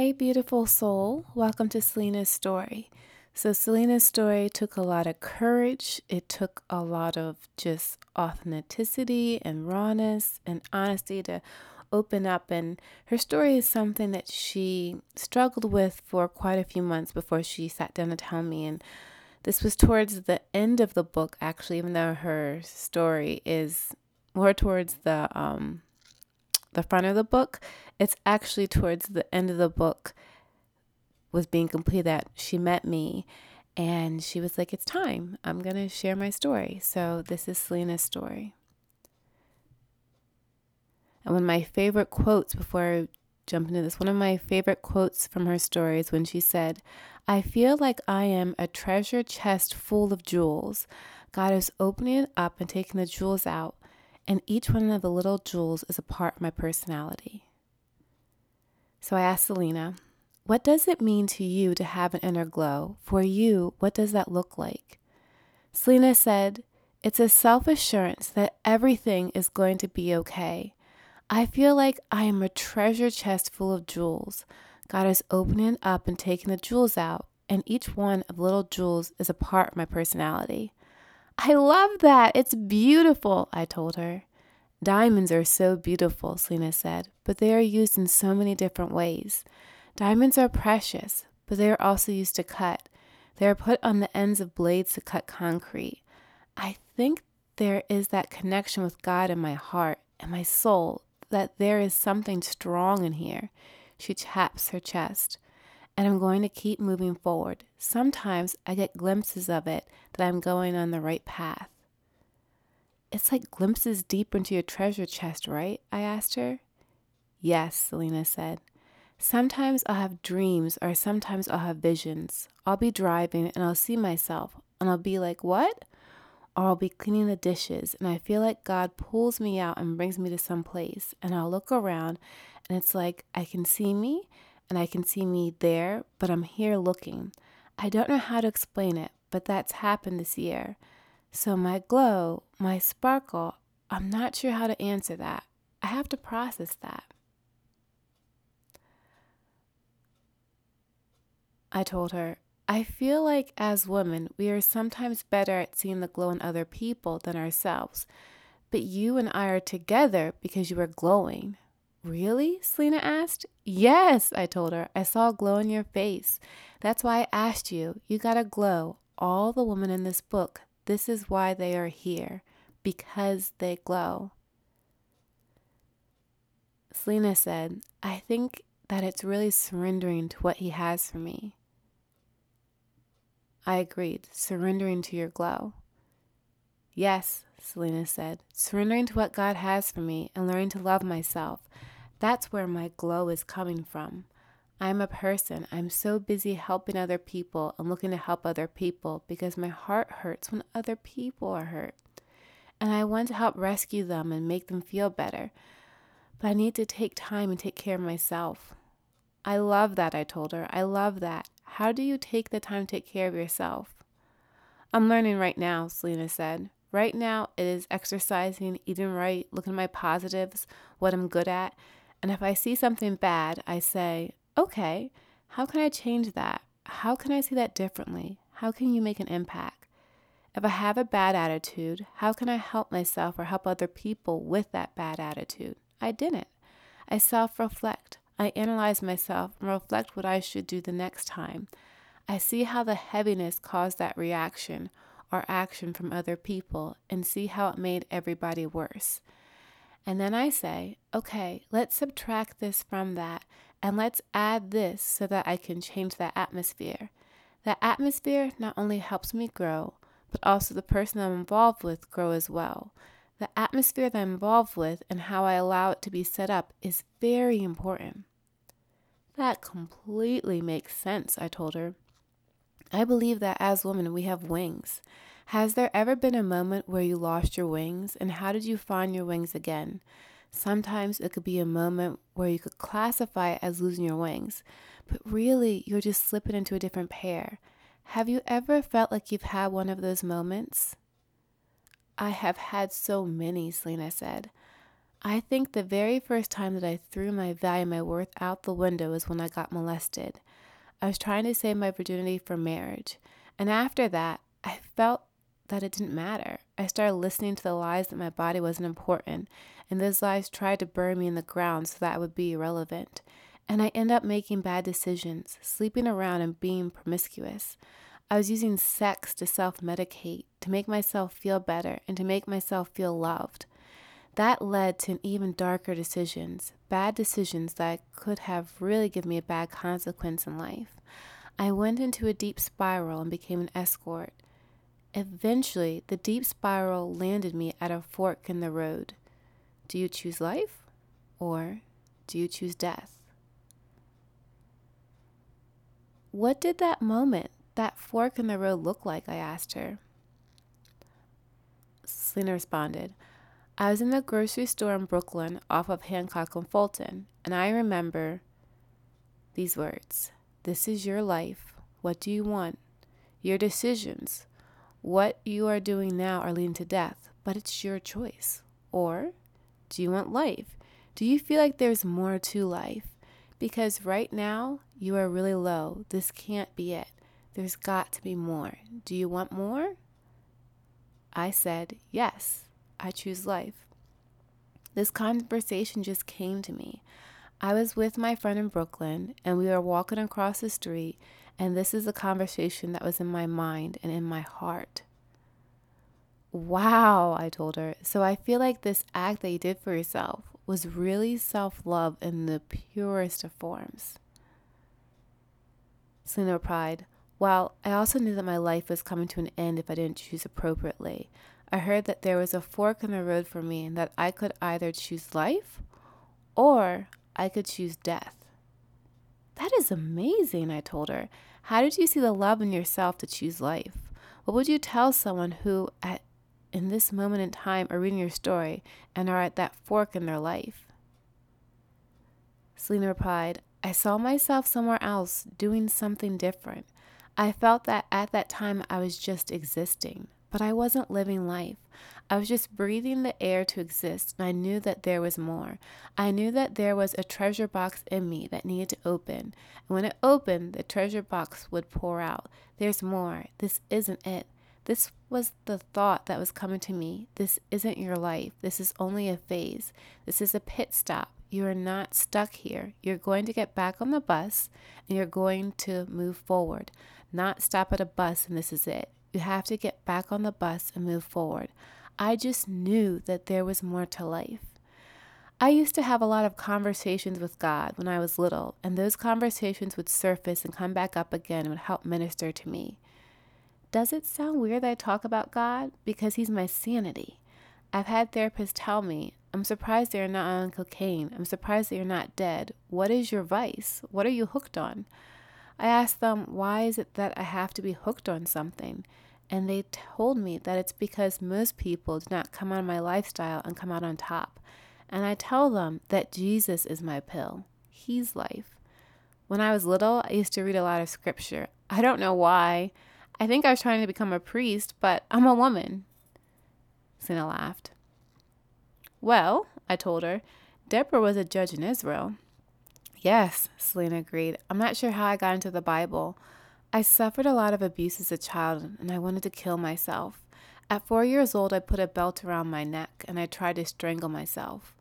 Hey, beautiful soul. Welcome to Selena's story. So, Selena's story took a lot of courage. It took a lot of just authenticity and rawness and honesty to open up. And her story is something that she struggled with for quite a few months before she sat down to tell me. And this was towards the end of the book, actually, even though her story is more towards the um, the front of the book. It's actually towards the end of the book was being complete that she met me and she was like, It's time. I'm going to share my story. So this is Selena's story. And one of my favorite quotes before I jump into this, one of my favorite quotes from her story is when she said, I feel like I am a treasure chest full of jewels. God is opening it up and taking the jewels out and each one of the little jewels is a part of my personality. So I asked Selena, what does it mean to you to have an inner glow? For you, what does that look like? Selena said, It's a self assurance that everything is going to be okay. I feel like I am a treasure chest full of jewels. God is opening up and taking the jewels out, and each one of little jewels is a part of my personality. I love that. It's beautiful, I told her. Diamonds are so beautiful, Selena said, but they are used in so many different ways. Diamonds are precious, but they are also used to cut. They are put on the ends of blades to cut concrete. I think there is that connection with God in my heart and my soul, that there is something strong in here. She taps her chest and I'm going to keep moving forward. Sometimes I get glimpses of it that I'm going on the right path. It's like glimpses deep into your treasure chest, right? I asked her. Yes, Selena said. Sometimes I'll have dreams or sometimes I'll have visions. I'll be driving and I'll see myself and I'll be like, What? Or I'll be cleaning the dishes and I feel like God pulls me out and brings me to some place and I'll look around and it's like I can see me and I can see me there, but I'm here looking. I don't know how to explain it, but that's happened this year. So, my glow, my sparkle, I'm not sure how to answer that. I have to process that. I told her, I feel like as women, we are sometimes better at seeing the glow in other people than ourselves. But you and I are together because you are glowing. Really? Selena asked. Yes, I told her. I saw a glow in your face. That's why I asked you. You got a glow. All the women in this book, this is why they are here. Because they glow. Selena said, I think that it's really surrendering to what he has for me. I agreed, surrendering to your glow. Yes, Selena said, surrendering to what God has for me and learning to love myself. That's where my glow is coming from. I'm a person. I'm so busy helping other people and looking to help other people because my heart hurts when other people are hurt. And I want to help rescue them and make them feel better. But I need to take time and take care of myself. I love that, I told her. I love that. How do you take the time to take care of yourself? I'm learning right now, Selena said. Right now, it is exercising, eating right, looking at my positives, what I'm good at. And if I see something bad, I say, okay, how can I change that? How can I see that differently? How can you make an impact? If I have a bad attitude, how can I help myself or help other people with that bad attitude? I didn't. I self reflect. I analyze myself and reflect what I should do the next time. I see how the heaviness caused that reaction or action from other people and see how it made everybody worse. And then I say, okay, let's subtract this from that and let's add this so that I can change that atmosphere. That atmosphere not only helps me grow, but also the person I'm involved with grow as well. The atmosphere that I'm involved with and how I allow it to be set up is very important. That completely makes sense, I told her. I believe that as women, we have wings. Has there ever been a moment where you lost your wings, and how did you find your wings again? Sometimes it could be a moment where you could classify it as losing your wings, but really you're just slipping into a different pair. Have you ever felt like you've had one of those moments? I have had so many, Selena said. I think the very first time that I threw my value, my worth out the window was when I got molested. I was trying to save my virginity for marriage. And after that, I felt that it didn't matter. I started listening to the lies that my body wasn't important, and those lies tried to bury me in the ground so that I would be irrelevant. And I end up making bad decisions, sleeping around and being promiscuous. I was using sex to self medicate, to make myself feel better, and to make myself feel loved. That led to even darker decisions, bad decisions that could have really given me a bad consequence in life. I went into a deep spiral and became an escort. Eventually, the deep spiral landed me at a fork in the road. Do you choose life or do you choose death? What did that moment, that fork in the road, look like? I asked her. Selena responded, I was in the grocery store in Brooklyn off of Hancock and Fulton, and I remember these words This is your life. What do you want? Your decisions. What you are doing now are leading to death, but it's your choice. Or do you want life? Do you feel like there's more to life? Because right now, you are really low. This can't be it. There's got to be more. Do you want more? I said, Yes. I choose life. This conversation just came to me. I was with my friend in Brooklyn and we were walking across the street, and this is a conversation that was in my mind and in my heart. Wow, I told her. So I feel like this act that you did for yourself was really self love in the purest of forms. Selena replied, Well, I also knew that my life was coming to an end if I didn't choose appropriately. I heard that there was a fork in the road for me and that I could either choose life or I could choose death. That is amazing, I told her. How did you see the love in yourself to choose life? What would you tell someone who, at in this moment in time, are reading your story and are at that fork in their life? Selena replied, I saw myself somewhere else doing something different. I felt that at that time I was just existing but I wasn't living life. I was just breathing the air to exist, and I knew that there was more. I knew that there was a treasure box in me that needed to open. And when it opened, the treasure box would pour out. There's more. This isn't it. This was the thought that was coming to me. This isn't your life. This is only a phase. This is a pit stop. You are not stuck here. You're going to get back on the bus and you're going to move forward, not stop at a bus and this is it. You have to get back on the bus and move forward. I just knew that there was more to life. I used to have a lot of conversations with God when I was little, and those conversations would surface and come back up again and would help minister to me. Does it sound weird that I talk about God? Because He's my sanity. I've had therapists tell me, I'm surprised that you're not on cocaine. I'm surprised that you're not dead. What is your vice? What are you hooked on? I asked them, why is it that I have to be hooked on something? And they told me that it's because most people do not come out of my lifestyle and come out on top. And I tell them that Jesus is my pill, He's life. When I was little, I used to read a lot of scripture. I don't know why. I think I was trying to become a priest, but I'm a woman. Selena laughed. Well, I told her, Deborah was a judge in Israel. Yes, Selena agreed. I'm not sure how I got into the Bible. I suffered a lot of abuse as a child and I wanted to kill myself. At four years old, I put a belt around my neck and I tried to strangle myself.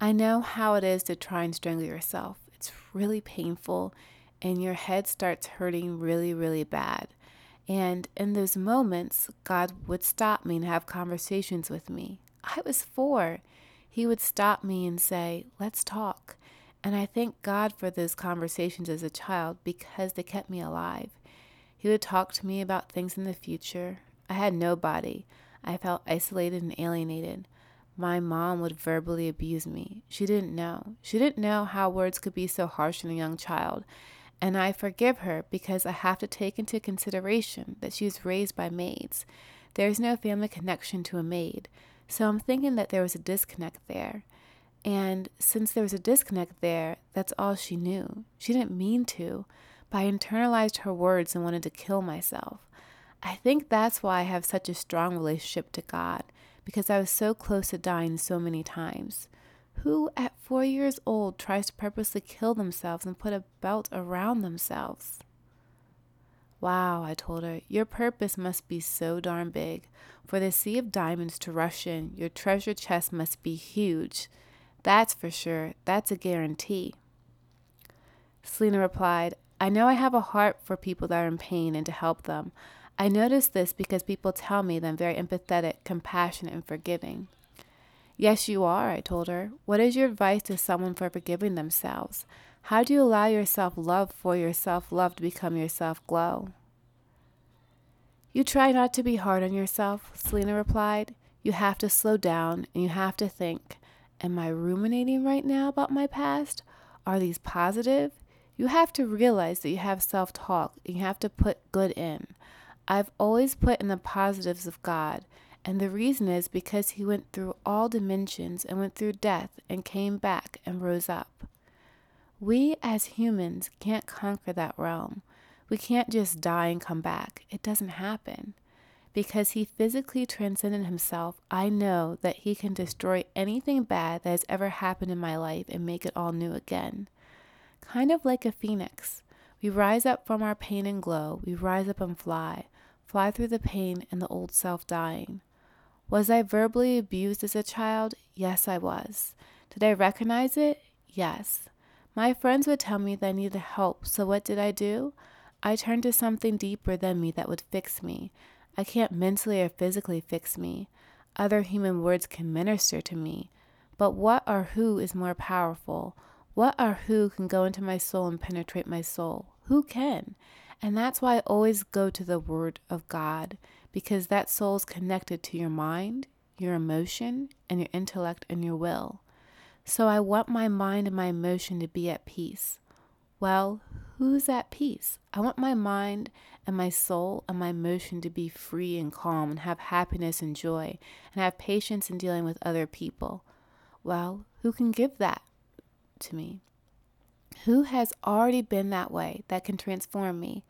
I know how it is to try and strangle yourself. It's really painful and your head starts hurting really, really bad. And in those moments, God would stop me and have conversations with me. I was four. He would stop me and say, Let's talk. And I thank God for those conversations as a child because they kept me alive. He would talk to me about things in the future. I had nobody. I felt isolated and alienated. My mom would verbally abuse me. She didn't know. She didn't know how words could be so harsh in a young child. And I forgive her because I have to take into consideration that she was raised by maids. There is no family connection to a maid. So I'm thinking that there was a disconnect there. And since there was a disconnect there, that's all she knew. She didn't mean to, but I internalized her words and wanted to kill myself. I think that's why I have such a strong relationship to God, because I was so close to dying so many times. Who at four years old tries to purposely kill themselves and put a belt around themselves? Wow, I told her, your purpose must be so darn big. For the sea of diamonds to rush in, your treasure chest must be huge. That's for sure. That's a guarantee. Selena replied, I know I have a heart for people that are in pain and to help them. I notice this because people tell me that I'm very empathetic, compassionate, and forgiving. Yes, you are, I told her. What is your advice to someone for forgiving themselves? How do you allow yourself love for yourself love to become yourself glow? You try not to be hard on yourself, Selena replied. You have to slow down and you have to think Am I ruminating right now about my past? Are these positive? You have to realize that you have self talk and you have to put good in. I've always put in the positives of God, and the reason is because He went through all dimensions and went through death and came back and rose up. We as humans can't conquer that realm. We can't just die and come back. It doesn't happen. Because he physically transcended himself, I know that he can destroy anything bad that has ever happened in my life and make it all new again. Kind of like a phoenix. We rise up from our pain and glow. We rise up and fly. Fly through the pain and the old self dying. Was I verbally abused as a child? Yes, I was. Did I recognize it? Yes. My friends would tell me that I needed help, so what did I do? I turned to something deeper than me that would fix me. I can't mentally or physically fix me. Other human words can minister to me. But what or who is more powerful? What or who can go into my soul and penetrate my soul? Who can? And that's why I always go to the Word of God, because that soul is connected to your mind, your emotion, and your intellect and your will. So I want my mind and my emotion to be at peace. Well, who's at peace? I want my mind and my soul and my emotion to be free and calm and have happiness and joy and have patience in dealing with other people. Well, who can give that to me? Who has already been that way that can transform me?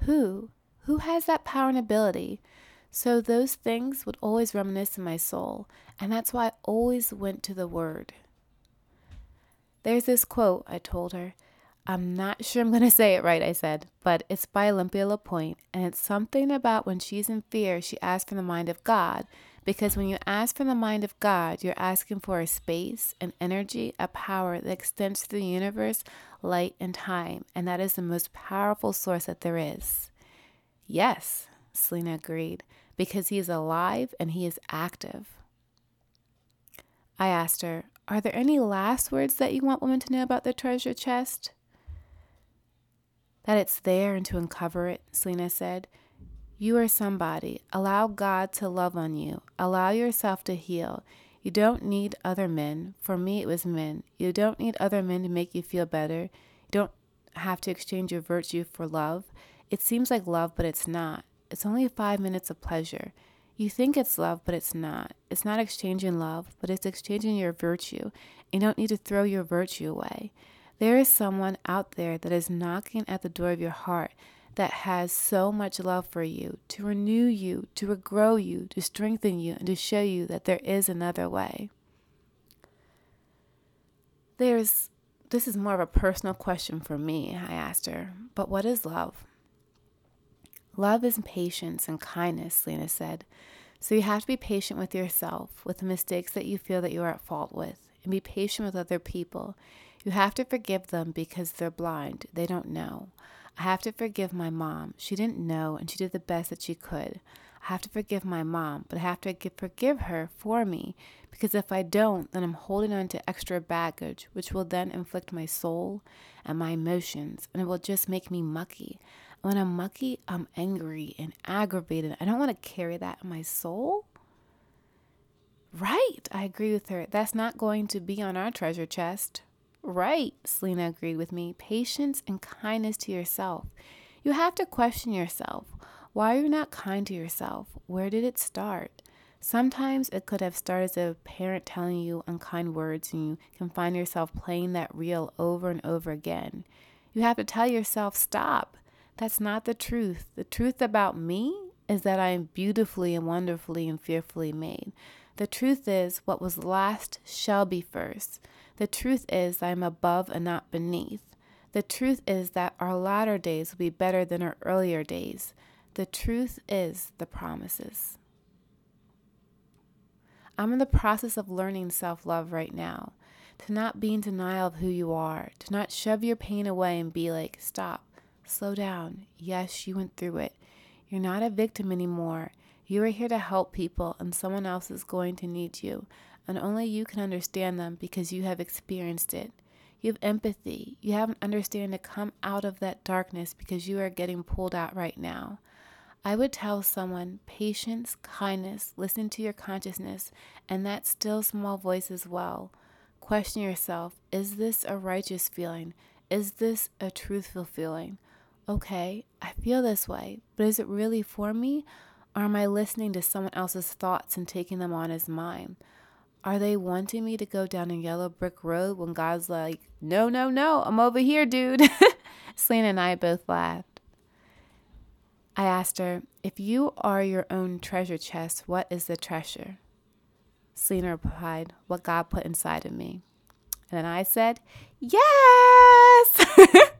Who? Who has that power and ability? So those things would always reminisce in my soul, and that's why I always went to the Word. There's this quote, I told her. I'm not sure I'm going to say it right, I said, but it's by Olympia LePoint, and it's something about when she's in fear, she asks for the mind of God. Because when you ask for the mind of God, you're asking for a space, an energy, a power that extends through the universe, light, and time, and that is the most powerful source that there is. Yes, Selena agreed, because he is alive and he is active. I asked her, Are there any last words that you want women to know about the treasure chest? That it's there and to uncover it, Selena said. You are somebody. Allow God to love on you. Allow yourself to heal. You don't need other men. For me, it was men. You don't need other men to make you feel better. You don't have to exchange your virtue for love. It seems like love, but it's not. It's only five minutes of pleasure. You think it's love, but it's not. It's not exchanging love, but it's exchanging your virtue. You don't need to throw your virtue away. There is someone out there that is knocking at the door of your heart that has so much love for you to renew you, to regrow you, to strengthen you, and to show you that there is another way. There's this is more of a personal question for me, I asked her, but what is love? Love is patience and kindness, Lena said. So you have to be patient with yourself, with the mistakes that you feel that you are at fault with, and be patient with other people. You have to forgive them because they're blind. They don't know. I have to forgive my mom. She didn't know and she did the best that she could. I have to forgive my mom, but I have to forgive her for me because if I don't, then I'm holding on to extra baggage, which will then inflict my soul and my emotions, and it will just make me mucky. When I'm mucky, I'm angry and aggravated. I don't want to carry that in my soul. Right, I agree with her. That's not going to be on our treasure chest. Right, Selena agreed with me. Patience and kindness to yourself. You have to question yourself. Why are you not kind to yourself? Where did it start? Sometimes it could have started as a parent telling you unkind words, and you can find yourself playing that reel over and over again. You have to tell yourself, stop. That's not the truth. The truth about me is that I am beautifully and wonderfully and fearfully made. The truth is, what was last shall be first. The truth is, I am above and not beneath. The truth is that our latter days will be better than our earlier days. The truth is the promises. I'm in the process of learning self love right now. To not be in denial of who you are, to not shove your pain away and be like, stop, slow down. Yes, you went through it. You're not a victim anymore. You are here to help people, and someone else is going to need you, and only you can understand them because you have experienced it. You have empathy. You have an understanding to come out of that darkness because you are getting pulled out right now. I would tell someone patience, kindness, listen to your consciousness, and that still small voice as well. Question yourself is this a righteous feeling? Is this a truthful feeling? Okay, I feel this way, but is it really for me? Or am I listening to someone else's thoughts and taking them on as mine? Are they wanting me to go down a yellow brick road when God's like, no, no, no, I'm over here, dude? Selena and I both laughed. I asked her, if you are your own treasure chest, what is the treasure? Selena replied, what God put inside of me. And then I said, yes!